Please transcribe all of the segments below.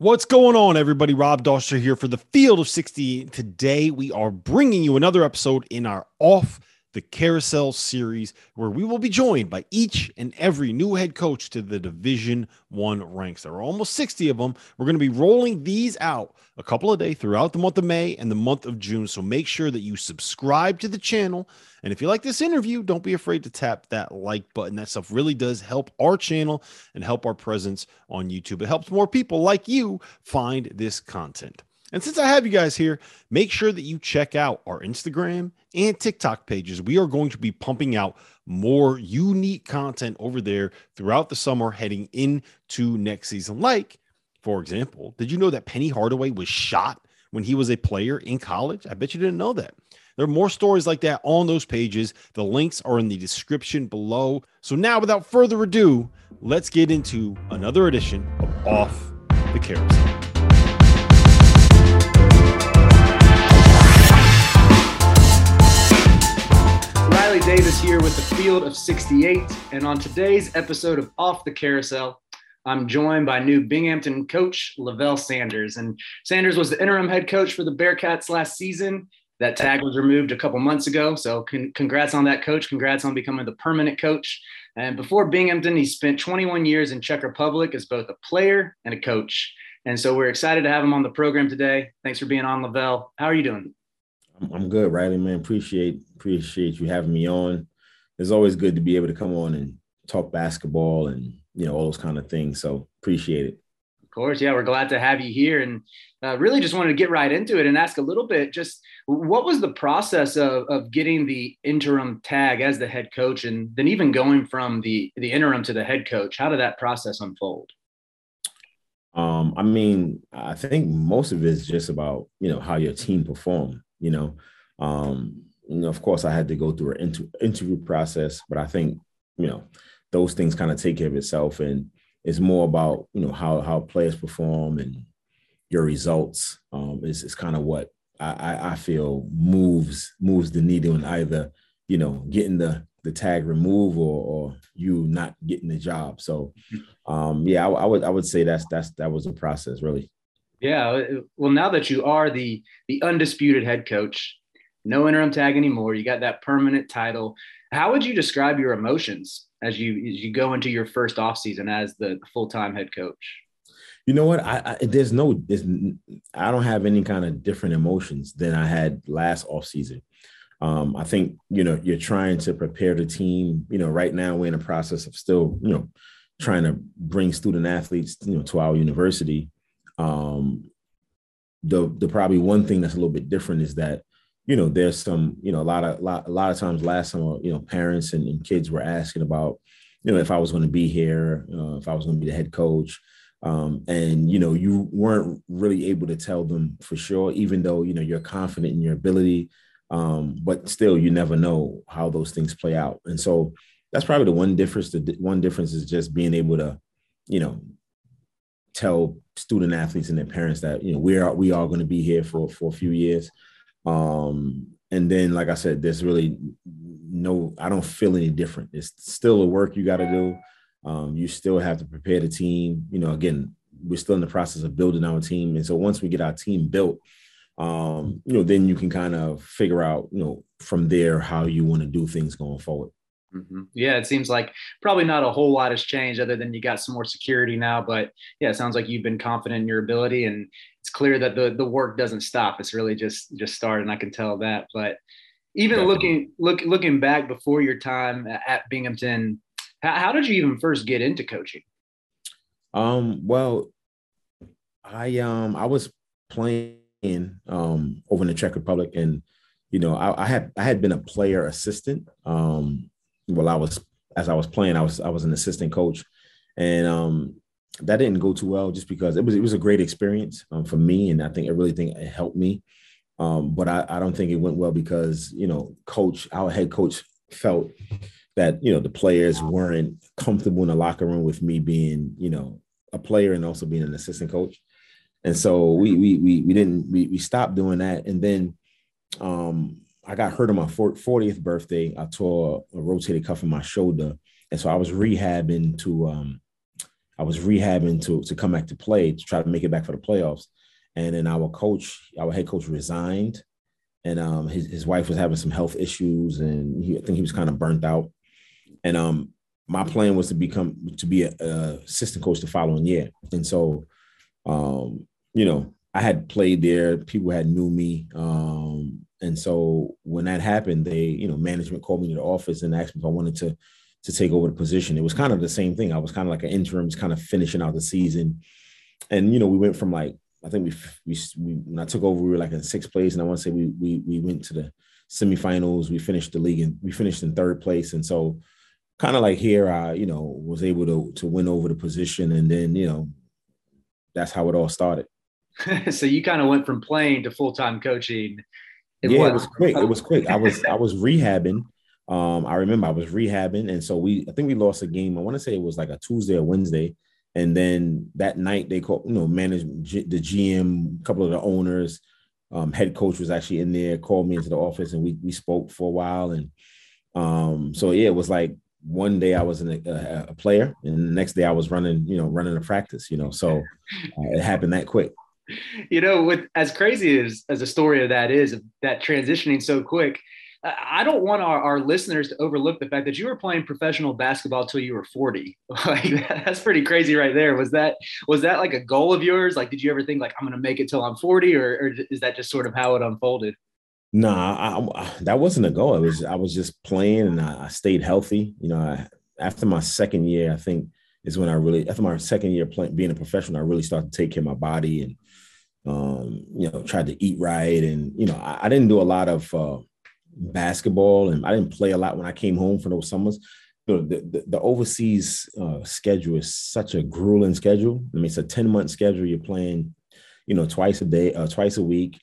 What's going on, everybody? Rob Dauster here for the Field of 60. Today, we are bringing you another episode in our Off the Carousel series, where we will be joined by each and every new head coach to the Division One ranks. There are almost 60 of them. We're going to be rolling these out a couple of days throughout the month of May and the month of June. So make sure that you subscribe to the channel. And if you like this interview, don't be afraid to tap that like button. That stuff really does help our channel and help our presence on YouTube. It helps more people like you find this content. And since I have you guys here, make sure that you check out our Instagram and TikTok pages. We are going to be pumping out more unique content over there throughout the summer heading into next season. Like, for example, did you know that Penny Hardaway was shot when he was a player in college? I bet you didn't know that. There are more stories like that on those pages. The links are in the description below. So now, without further ado, let's get into another edition of Off the Carousel. Davis here with the Field of 68. And on today's episode of Off the Carousel, I'm joined by new Binghamton coach Levell Sanders. And Sanders was the interim head coach for the Bearcats last season. That tag was removed a couple months ago. So con- congrats on that, coach. Congrats on becoming the permanent coach. And before Binghamton, he spent 21 years in Czech Republic as both a player and a coach. And so we're excited to have him on the program today. Thanks for being on, LaVelle. How are you doing? I'm good, Riley, man. Appreciate appreciate you having me on. It's always good to be able to come on and talk basketball and you know all those kind of things. So appreciate it. Of course, yeah, we're glad to have you here, and uh, really just wanted to get right into it and ask a little bit. Just what was the process of of getting the interim tag as the head coach, and then even going from the the interim to the head coach? How did that process unfold? Um, I mean, I think most of it is just about you know how your team performed. You know, um, you know, of course, I had to go through an inter- interview process, but I think you know those things kind of take care of itself, and it's more about you know how how players perform and your results um, is is kind of what I, I feel moves moves the needle in either you know getting the the tag removed or, or you not getting the job. So um, yeah, I, I would I would say that's that's that was a process really. Yeah. Well, now that you are the the undisputed head coach, no interim tag anymore. You got that permanent title. How would you describe your emotions as you as you go into your first off season as the full time head coach? You know what? I, I there's no there's, I don't have any kind of different emotions than I had last off season. Um, I think you know you're trying to prepare the team. You know, right now we're in a process of still you know trying to bring student athletes you know to our university. Um, the the probably one thing that's a little bit different is that you know, there's some, you know, a lot of lot, a lot of times last summer, you know, parents and, and kids were asking about, you know, if I was going to be here, uh, if I was going to be the head coach. Um, and you know, you weren't really able to tell them for sure, even though you know you're confident in your ability. Um, but still, you never know how those things play out. And so that's probably the one difference. The one difference is just being able to, you know, tell student athletes and their parents that you know we are we are going to be here for for a few years um, and then, like I said, there's really no, I don't feel any different. It's still a work you got to do. Um, you still have to prepare the team. You know, again, we're still in the process of building our team. And so once we get our team built, um, you know, then you can kind of figure out, you know, from there how you want to do things going forward. Mm-hmm. Yeah, it seems like probably not a whole lot has changed other than you got some more security now. But yeah, it sounds like you've been confident in your ability, and it's clear that the the work doesn't stop. It's really just just started, and I can tell that. But even Definitely. looking look looking back before your time at Binghamton, how, how did you even first get into coaching? Um, well, I um I was playing um over in the Czech Republic, and you know I, I had I had been a player assistant um while I was as I was playing. I was I was an assistant coach, and um that didn't go too well just because it was it was a great experience um, for me, and I think I really think it helped me. Um, but I, I don't think it went well because you know coach our head coach felt that you know the players weren't comfortable in the locker room with me being you know a player and also being an assistant coach and so we we we, we didn't we, we stopped doing that and then um i got hurt on my 40th birthday i tore a rotated cuff in my shoulder and so i was rehabbing to um i was rehabbing to to come back to play to try to make it back for the playoffs and then our coach our head coach resigned and um his, his wife was having some health issues and he, i think he was kind of burnt out and um, my plan was to become to be a, a assistant coach the following year. And so, um, you know, I had played there. People had knew me. Um, and so when that happened, they, you know, management called me to the office and asked me if I wanted to to take over the position. It was kind of the same thing. I was kind of like an interim, just kind of finishing out the season. And you know, we went from like I think we, we, we when I took over, we were like in sixth place, and I want to say we we we went to the semifinals. We finished the league and we finished in third place, and so kind of like here, I, you know, was able to to win over the position, and then you know, that's how it all started. so you kind of went from playing to full time coaching. It yeah, was. it was quick. It was quick. I was I was rehabbing. Um, I remember I was rehabbing, and so we I think we lost a game. I want to say it was like a Tuesday or Wednesday, and then that night they called you know management the GM, a couple of the owners, um, head coach was actually in there, called me into the office, and we we spoke for a while, and um, so yeah, it was like one day I was a, a, a, player, and the next day I was running, you know, running a practice. You know, so uh, it happened that quick. You know, with as crazy as as a story of that is, that transitioning so quick. I don't want our, our listeners to overlook the fact that you were playing professional basketball till you were 40. Like that's pretty crazy right there. Was that was that like a goal of yours? Like, did you ever think like I'm going to make it till I'm 40, or, or is that just sort of how it unfolded? Nah, I, I, that wasn't a goal. It was I was just playing and I, I stayed healthy. You know, I, after my second year, I think is when I really after my second year playing being a professional, I really started to take care of my body and um, you know, tried to eat right. And you know, I, I didn't do a lot of uh, basketball and I didn't play a lot when I came home for those summers. The, the, the overseas uh, schedule is such a grueling schedule. I mean, it's a 10 month schedule. You're playing, you know, twice a day, uh, twice a week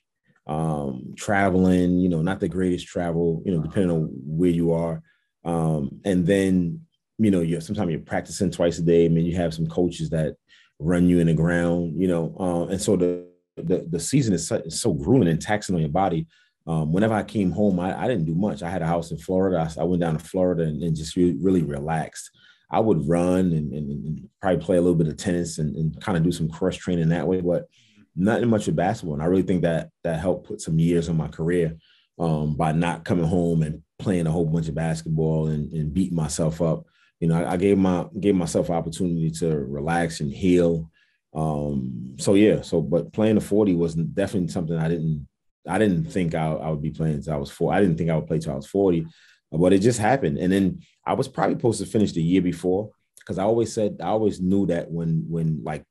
um, traveling, you know, not the greatest travel, you know, depending on where you are. Um, and then, you know, you're sometimes you're practicing twice a day. I mean, you have some coaches that run you in the ground, you know, uh, and so the, the, the season is so, so, grueling and taxing on your body. Um, whenever I came home, I, I, didn't do much. I had a house in Florida. I, I went down to Florida and, and just re- really relaxed. I would run and, and, and, probably play a little bit of tennis and, and kind of do some cross training that way. But nothing much with basketball. And I really think that that helped put some years on my career um, by not coming home and playing a whole bunch of basketball and, and beating myself up. You know, I, I, gave my gave myself opportunity to relax and heal. Um, so yeah, so but playing the 40 was definitely something I didn't I didn't think I, I would be playing until I was four. I didn't think I would play till I was 40, but it just happened. And then I was probably supposed to finish the year before because I always said I always knew that when when like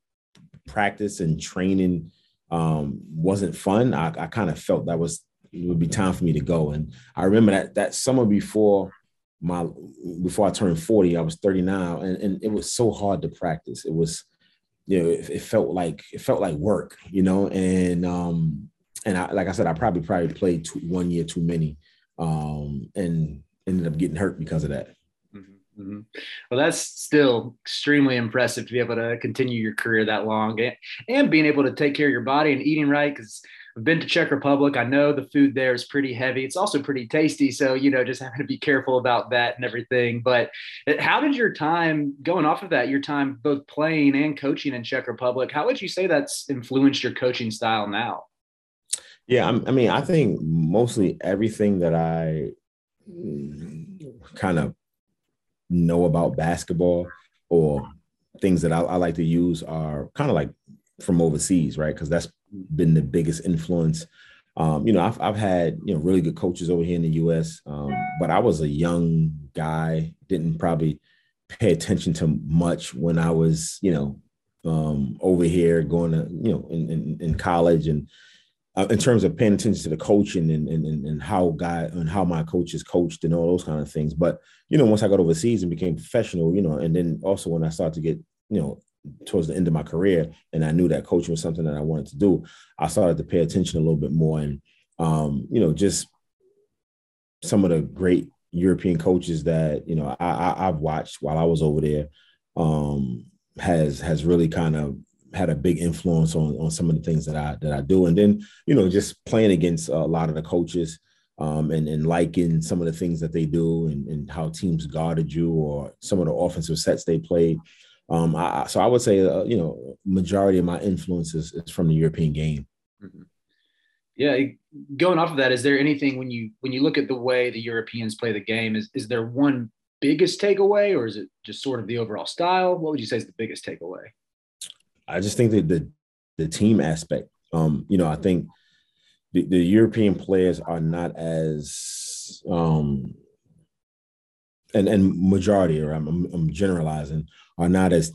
practice and training um, wasn't fun, I, I kind of felt that was it would be time for me to go. And I remember that that summer before my before I turned 40, I was 39, and, and it was so hard to practice. It was, you know, it, it felt like it felt like work, you know, and um and I like I said, I probably probably played two, one year too many, um, and ended up getting hurt because of that. Mm-hmm. Well, that's still extremely impressive to be able to continue your career that long and, and being able to take care of your body and eating right. Because I've been to Czech Republic. I know the food there is pretty heavy. It's also pretty tasty. So, you know, just having to be careful about that and everything. But uh, how did your time, going off of that, your time both playing and coaching in Czech Republic, how would you say that's influenced your coaching style now? Yeah, I mean, I think mostly everything that I kind of know about basketball or things that I, I like to use are kind of like from overseas, right? Because that's been the biggest influence. Um, you know, I've, I've had you know really good coaches over here in the U.S., um, but I was a young guy, didn't probably pay attention to much when I was you know um, over here going to you know in, in, in college and uh, in terms of paying attention to the coaching and, and, and how guy and how my coaches coached and all those kind of things. But you know, once I got overseas and became professional, you know, and then also when I started to get you know towards the end of my career and I knew that coaching was something that I wanted to do, I started to pay attention a little bit more and um, you know just some of the great European coaches that you know I, have watched while I was over there um, has has really kind of had a big influence on on some of the things that I that I do, and then you know just playing against a lot of the coaches um, and and liking some of the things that they do and, and how teams guarded you or some of the offensive sets they played. Um, I, so I would say uh, you know majority of my influence is, is from the European game. Mm-hmm. Yeah, going off of that, is there anything when you when you look at the way the Europeans play the game, is is there one biggest takeaway, or is it just sort of the overall style? What would you say is the biggest takeaway? I just think that the the team aspect. Um, you know, I think the, the European players are not as um and and majority, or I'm, I'm generalizing, are not as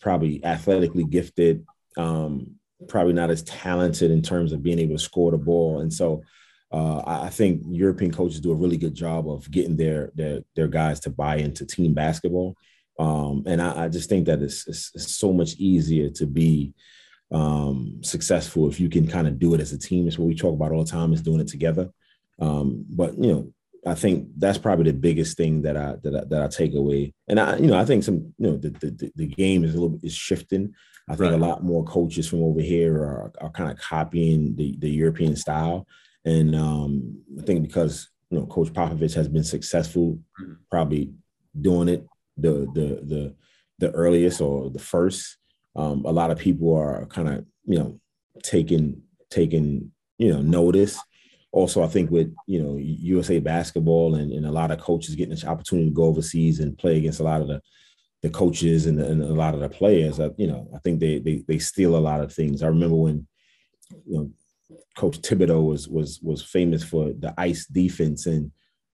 probably athletically gifted, um, probably not as talented in terms of being able to score the ball, and so uh, I think European coaches do a really good job of getting their their their guys to buy into team basketball. Um, and I, I, just think that it's, it's, it's, so much easier to be um, successful if you can kind of do it as a team. It's what we talk about all the time is doing it together. Um, but you know, I think that's probably the biggest thing that I that I, that I take away. And I, you know, I think some, you know, the the, the game is a little is shifting. I think right. a lot more coaches from over here are, are kind of copying the, the European style. And um, I think because you know Coach Popovich has been successful, mm-hmm. probably doing it the the the the earliest or the first. Um, a lot of people are kind of you know taking taking you know notice. Also, I think with you know USA basketball and, and a lot of coaches getting this opportunity to go overseas and play against a lot of the the coaches and, the, and a lot of the players, I, you know, I think they, they they steal a lot of things. I remember when you know Coach Thibodeau was was was famous for the ice defense, and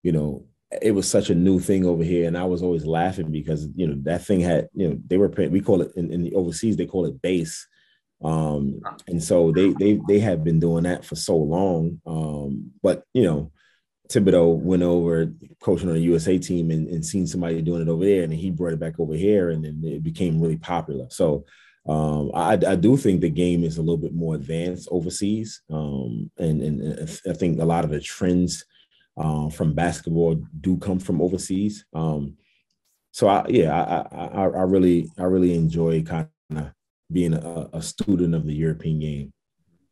you know it was such a new thing over here, and I was always laughing because you know that thing had you know they were we call it in, in the overseas they call it base, um, and so they they they had been doing that for so long, um, but you know Thibodeau went over coaching on the USA team and, and seen somebody doing it over there, and he brought it back over here, and then it became really popular. So um, I, I, do think the game is a little bit more advanced overseas, um, and, and I think a lot of the trends uh, from basketball do come from overseas. Um, so I, yeah, I, I, I really, I really enjoy kind of being a, a student of the European game.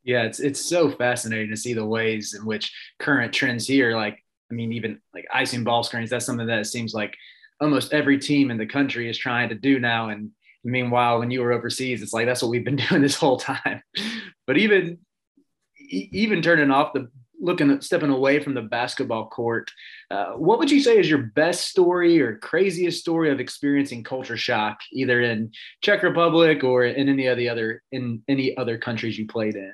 Yeah, it's it's so fascinating to see the ways in which current trends here, like I mean, even like icing ball screens, that's something that seems like almost every team in the country is trying to do now. And meanwhile, when you were overseas, it's like that's what we've been doing this whole time. But even even turning off the looking at stepping away from the basketball court, uh, what would you say is your best story or craziest story of experiencing culture shock, either in Czech Republic or in any of the other in any other countries you played in?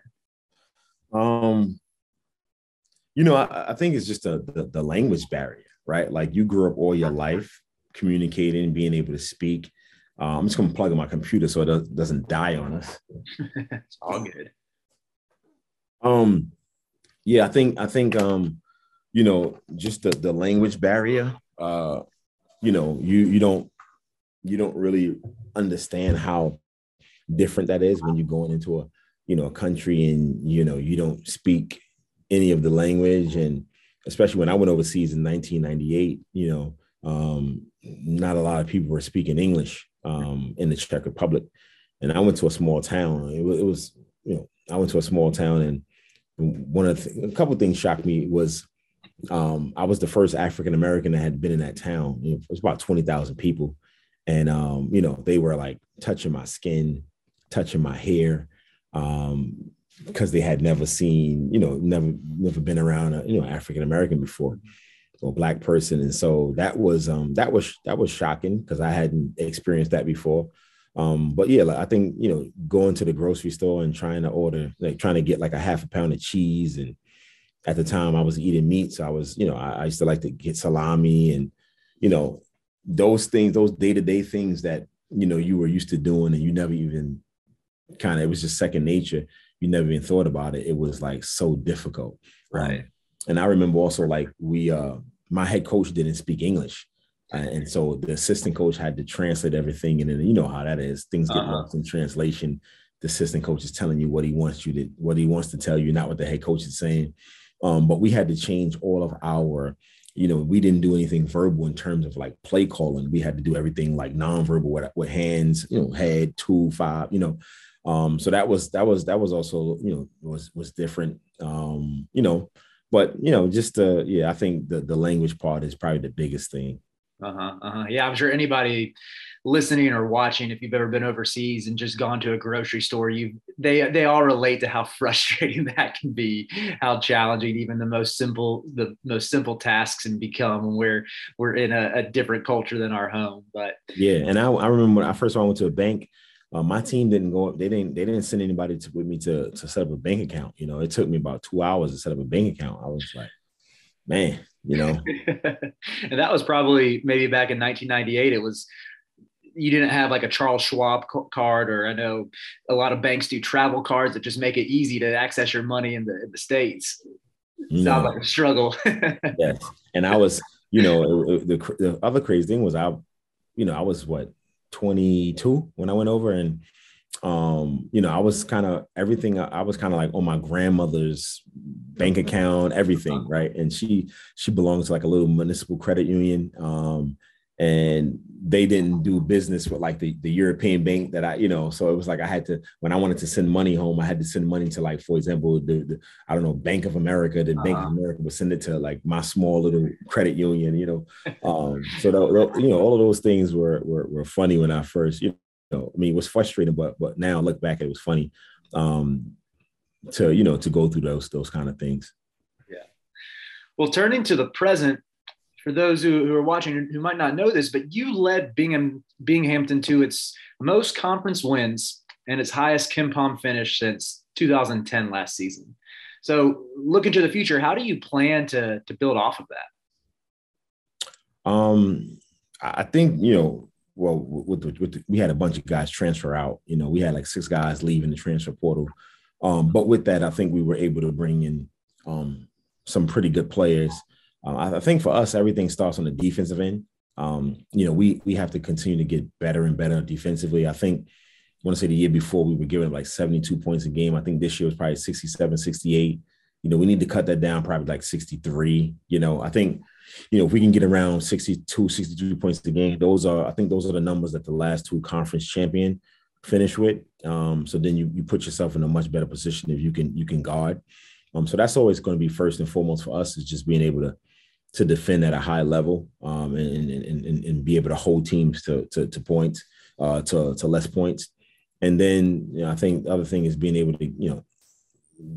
Um, you know, I, I think it's just a, the, the language barrier, right? Like you grew up all your life communicating, being able to speak. Uh, I'm just gonna plug in my computer so it doesn't die on us. it's all good. Um, yeah, I think I think um, you know, just the the language barrier. Uh, you know, you you don't you don't really understand how different that is when you're going into a you know a country and you know you don't speak any of the language and especially when I went overseas in 1998, you know, um, not a lot of people were speaking English um, in the Czech Republic, and I went to a small town. It was, it was, you know, I went to a small town, and one of the, a couple of things shocked me was um, I was the first African American that had been in that town. It was about twenty thousand people, and um, you know they were like touching my skin, touching my hair, um, because they had never seen, you know, never never been around a you know African American before. or black person. And so that was um that was that was shocking because I hadn't experienced that before. Um, but yeah, like I think you know, going to the grocery store and trying to order, like trying to get like a half a pound of cheese. And at the time I was eating meat. So I was, you know, I, I used to like to get salami and, you know, those things, those day-to-day things that, you know, you were used to doing and you never even kind of it was just second nature. You never even thought about it. It was like so difficult. Right. Um, and I remember also like we uh my head coach didn't speak English. Uh, and so the assistant coach had to translate everything. And then you know how that is. Things get uh-huh. lost in translation. The assistant coach is telling you what he wants you to what he wants to tell you, not what the head coach is saying. Um, but we had to change all of our, you know, we didn't do anything verbal in terms of like play calling. We had to do everything like nonverbal with, with hands, you know, head, two, five, you know. Um, so that was that was that was also, you know, was was different. Um, you know, but you know, just uh yeah, I think the the language part is probably the biggest thing. Uh-huh. Uh-huh. Yeah, I'm sure anybody listening or watching, if you've ever been overseas and just gone to a grocery store, you they they all relate to how frustrating that can be, how challenging even the most simple the most simple tasks can become when we're we're in a, a different culture than our home. But yeah, and I, I remember when I first went to a bank, uh, my team didn't go up. They didn't. They didn't send anybody to, with me to to set up a bank account. You know, it took me about two hours to set up a bank account. I was like, man, you know. and that was probably maybe back in 1998. It was you didn't have like a Charles Schwab card, or I know a lot of banks do travel cards that just make it easy to access your money in the, in the states. No. Sounds like a struggle. yes, and I was, you know, the the other crazy thing was I, you know, I was what 22 when I went over, and um, you know, I was kind of everything. I was kind of like on my grandmother's bank account, everything, right? And she she belongs to like a little municipal credit union. Um, and they didn't do business with like the, the European bank that I, you know, so it was like I had to when I wanted to send money home, I had to send money to like, for example, the, the I don't know, Bank of America. The uh-huh. Bank of uh-huh. America would send it to like my small little credit union, you know. Um, so the, you know, all of those things were, were were funny when I first, you know, I mean, it was frustrating, but but now look back, it was funny. Um, to you know, to go through those those kind of things. Yeah. Well, turning to the present, for those who, who are watching who might not know this, but you led Bingham Binghamton to its most conference wins and its highest KenPom finish since 2010 last season. So, looking to the future, how do you plan to to build off of that? Um, I think you know. Well, with, the, with the, we had a bunch of guys transfer out. You know, we had like six guys leaving the transfer portal. Um, but with that, I think we were able to bring in um, some pretty good players uh, I think for us, everything starts on the defensive end. Um, you know, we we have to continue to get better and better defensively. I think I want to say the year before we were giving like 72 points a game. I think this year was probably 67, 68. You know, we need to cut that down probably like 63. You know, I think, you know, if we can get around 62, 62 points a game, those are, I think those are the numbers that the last two conference champion finished with. Um, so then you you put yourself in a much better position if you can you can guard. Um, so that's always going to be first and foremost for us is just being able to to defend at a high level um, and, and, and, and, be able to hold teams to, to, to points, uh, to, to less points. And then you know, I think the other thing is being able to, you know,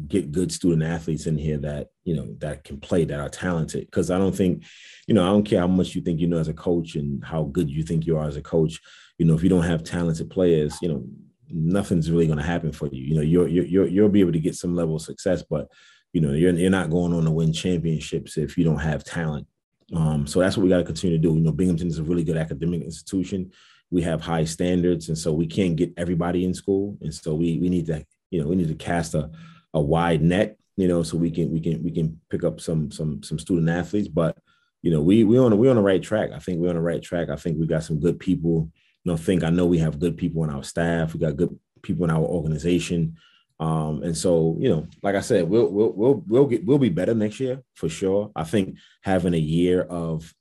get good student athletes in here that, you know, that can play, that are talented. Cause I don't think, you know, I don't care how much you think you know as a coach and how good you think you are as a coach. You know, if you don't have talented players, you know, nothing's really going to happen for you. You know, you're, you're, you'll be able to get some level of success, but you know, you're, you're not going on to win championships if you don't have talent. Um, so that's what we got to continue to do. You know, Binghamton is a really good academic institution. We have high standards, and so we can't get everybody in school. And so we we need to, you know, we need to cast a, a wide net, you know, so we can we can we can pick up some some some student athletes. But you know, we we on we on the right track. I think we're on the right track. I think we got some good people. You know, think I know we have good people in our staff. We got good people in our organization. Um, and so, you know, like I said, we'll we'll we'll we'll get we'll be better next year for sure. I think having a year of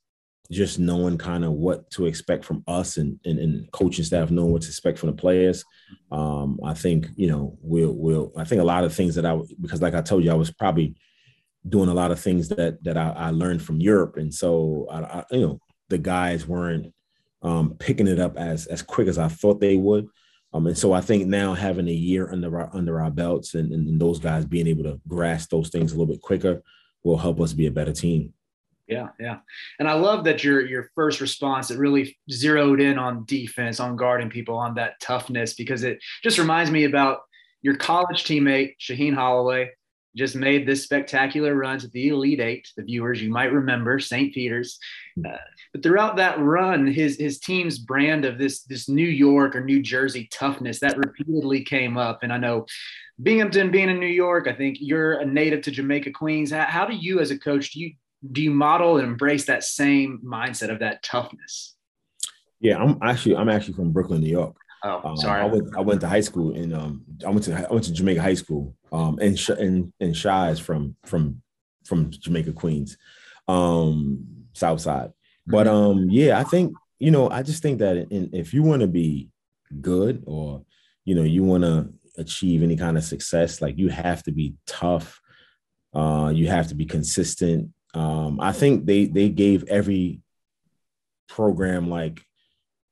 just knowing kind of what to expect from us and, and, and coaching staff knowing what to expect from the players. Um, I think, you know, we'll we'll I think a lot of things that I because like I told you, I was probably doing a lot of things that that I, I learned from Europe. And so I, I, you know, the guys weren't um, picking it up as as quick as I thought they would. Um, and so I think now having a year under our under our belts and, and, and those guys being able to grasp those things a little bit quicker will help us be a better team. Yeah, yeah. And I love that your your first response it really zeroed in on defense, on guarding people, on that toughness because it just reminds me about your college teammate Shaheen Holloway just made this spectacular run to the Elite Eight. The viewers you might remember St. Peter's, uh, but throughout that run, his his team's brand of this this New York or New Jersey toughness that repeatedly came up. And I know Binghamton being in New York, I think you're a native to Jamaica Queens. How, how do you, as a coach, do you do you model and embrace that same mindset of that toughness? Yeah, I'm actually I'm actually from Brooklyn, New York. Oh, um, sorry. I went I went to high school in um I went to I went to Jamaica High School um and and and Shy is from from from Jamaica Queens, um South Side. But mm-hmm. um yeah, I think you know I just think that in, if you want to be good or you know you want to achieve any kind of success, like you have to be tough. Uh, you have to be consistent um, I think they they gave every program like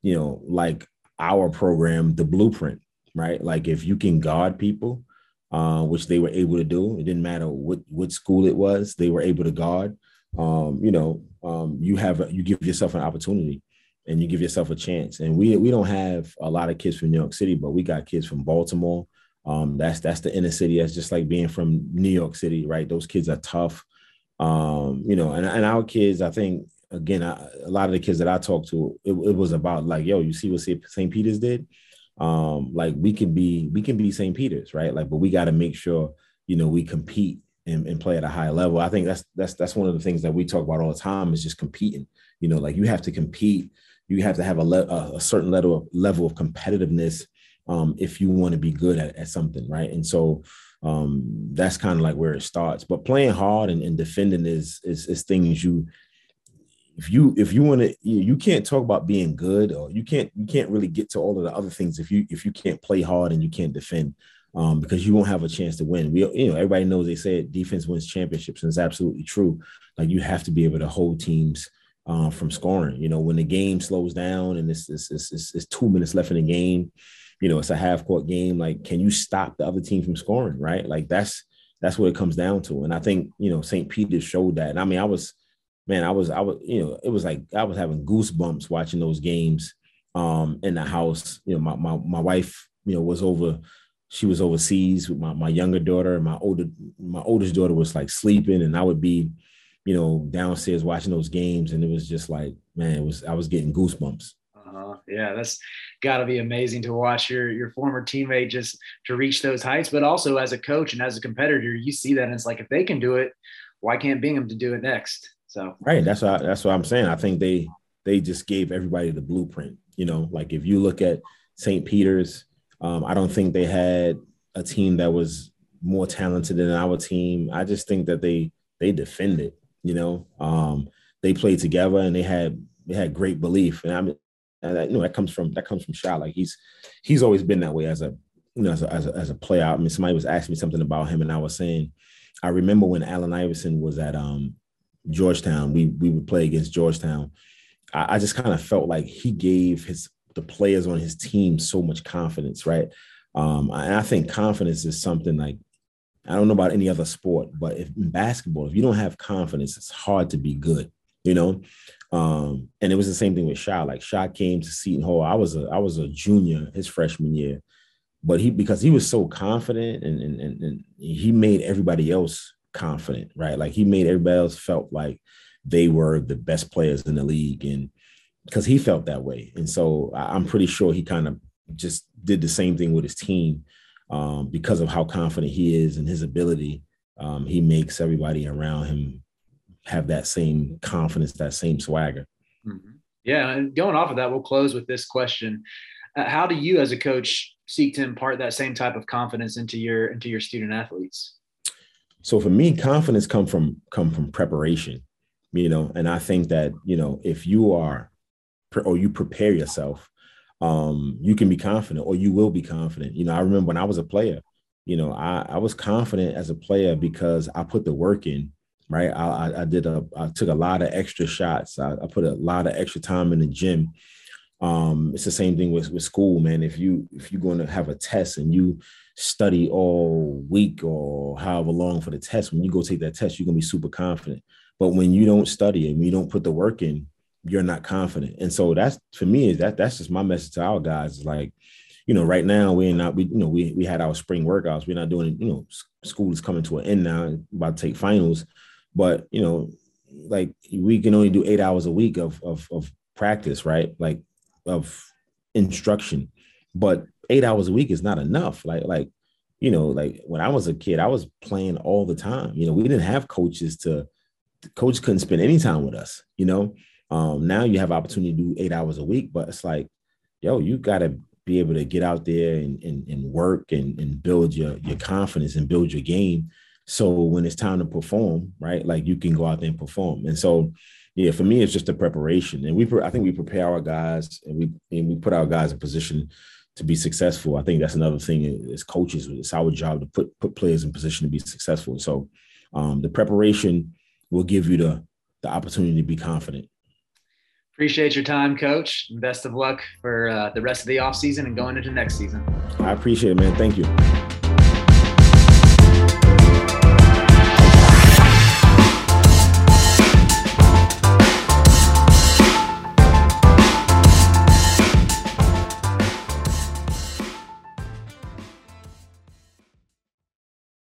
you know like our program the blueprint, right? Like if you can guard people, uh, which they were able to do, it didn't matter what what school it was, they were able to guard. Um, you know, um, you have you give yourself an opportunity and you give yourself a chance. And we we don't have a lot of kids from New York City, but we got kids from Baltimore. Um, that's that's the inner city. That's just like being from New York City, right? Those kids are tough. Um, you know, and, and our kids, I think, again, I, a lot of the kids that I talked to, it, it was about like, yo, you see what St. Peter's did? Um, like we can be, we can be St. Peter's, right? Like, but we got to make sure, you know, we compete and, and play at a high level. I think that's that's that's one of the things that we talk about all the time is just competing. You know, like you have to compete. You have to have a, le- a certain level of level of competitiveness um, if you want to be good at, at something, right? And so um, that's kind of like where it starts. But playing hard and, and defending is, is is things you if you if you want to you can't talk about being good or you can't you can't really get to all of the other things if you if you can't play hard and you can't defend um, because you won't have a chance to win. We you know everybody knows they say defense wins championships and it's absolutely true. Like you have to be able to hold teams uh, from scoring. You know when the game slows down and it's it's, it's it's two minutes left in the game you know, it's a half court game. Like, can you stop the other team from scoring? Right. Like that's that's what it comes down to. And I think, you know, St. Peter showed that. And I mean, I was, man, I was, I was, you know, it was like I was having goosebumps watching those games um in the house. You know, my my my wife, you know, was over, she was overseas with my, my younger daughter, and my older, my oldest daughter was like sleeping, and I would be, you know, downstairs watching those games, and it was just like, man, it was I was getting goosebumps. Uh, yeah, that's got to be amazing to watch your your former teammate just to reach those heights. But also as a coach and as a competitor, you see that and it's like if they can do it, why can't Binghamton do it next? So right, that's what that's what I'm saying. I think they they just gave everybody the blueprint. You know, like if you look at St. Peter's, um, I don't think they had a team that was more talented than our team. I just think that they they defended. You know, um, they played together and they had they had great belief. And I mean, and that, you know that comes from that comes from Shy. Like he's he's always been that way as a you know as a, as a, as a player. I mean, somebody was asking me something about him, and I was saying, I remember when Allen Iverson was at um, Georgetown. We we would play against Georgetown. I, I just kind of felt like he gave his the players on his team so much confidence, right? Um, and I think confidence is something like I don't know about any other sport, but if in basketball, if you don't have confidence, it's hard to be good. You know, um, and it was the same thing with Shaw. Like Shaw came to Seton Hall. I was a I was a junior his freshman year, but he because he was so confident and and, and, and he made everybody else confident, right? Like he made everybody else felt like they were the best players in the league, and because he felt that way. And so I'm pretty sure he kind of just did the same thing with his team um, because of how confident he is and his ability. Um, he makes everybody around him have that same confidence, that same swagger. Mm-hmm. Yeah, and going off of that, we'll close with this question: uh, How do you, as a coach, seek to impart that same type of confidence into your into your student athletes? So for me, confidence come from come from preparation, you know, and I think that you know if you are or you prepare yourself, um, you can be confident or you will be confident. You know, I remember when I was a player, you know, I, I was confident as a player because I put the work in right? I, I did a, I took a lot of extra shots. I, I put a lot of extra time in the gym. Um, it's the same thing with, with school, man. If you if you're going to have a test and you study all week or however long for the test, when you go take that test, you're gonna be super confident. But when you don't study and you don't put the work in, you're not confident. And so that's for me is that that's just my message to our guys is like, you know, right now we're not we you know we we had our spring workouts. We're not doing you know school is coming to an end now, about to take finals, but you know, like we can only do eight hours a week of of of practice, right? Like of instruction, but eight hours a week is not enough. Like like you know, like when I was a kid, I was playing all the time. You know, we didn't have coaches to coach couldn't spend any time with us, you know. Um, now you have opportunity to do eight hours a week, but it's like, yo, you gotta be able to get out there and, and, and work and, and build your, your confidence and build your game. So when it's time to perform, right, like you can go out there and perform. And so, yeah, for me, it's just a preparation. And we, I think we prepare our guys and we, and we put our guys in position to be successful. I think that's another thing as coaches. It's our job to put, put players in position to be successful. So um, the preparation will give you the, the opportunity to be confident. Appreciate your time, coach. Best of luck for uh, the rest of the offseason and going into next season. I appreciate it, man. Thank you.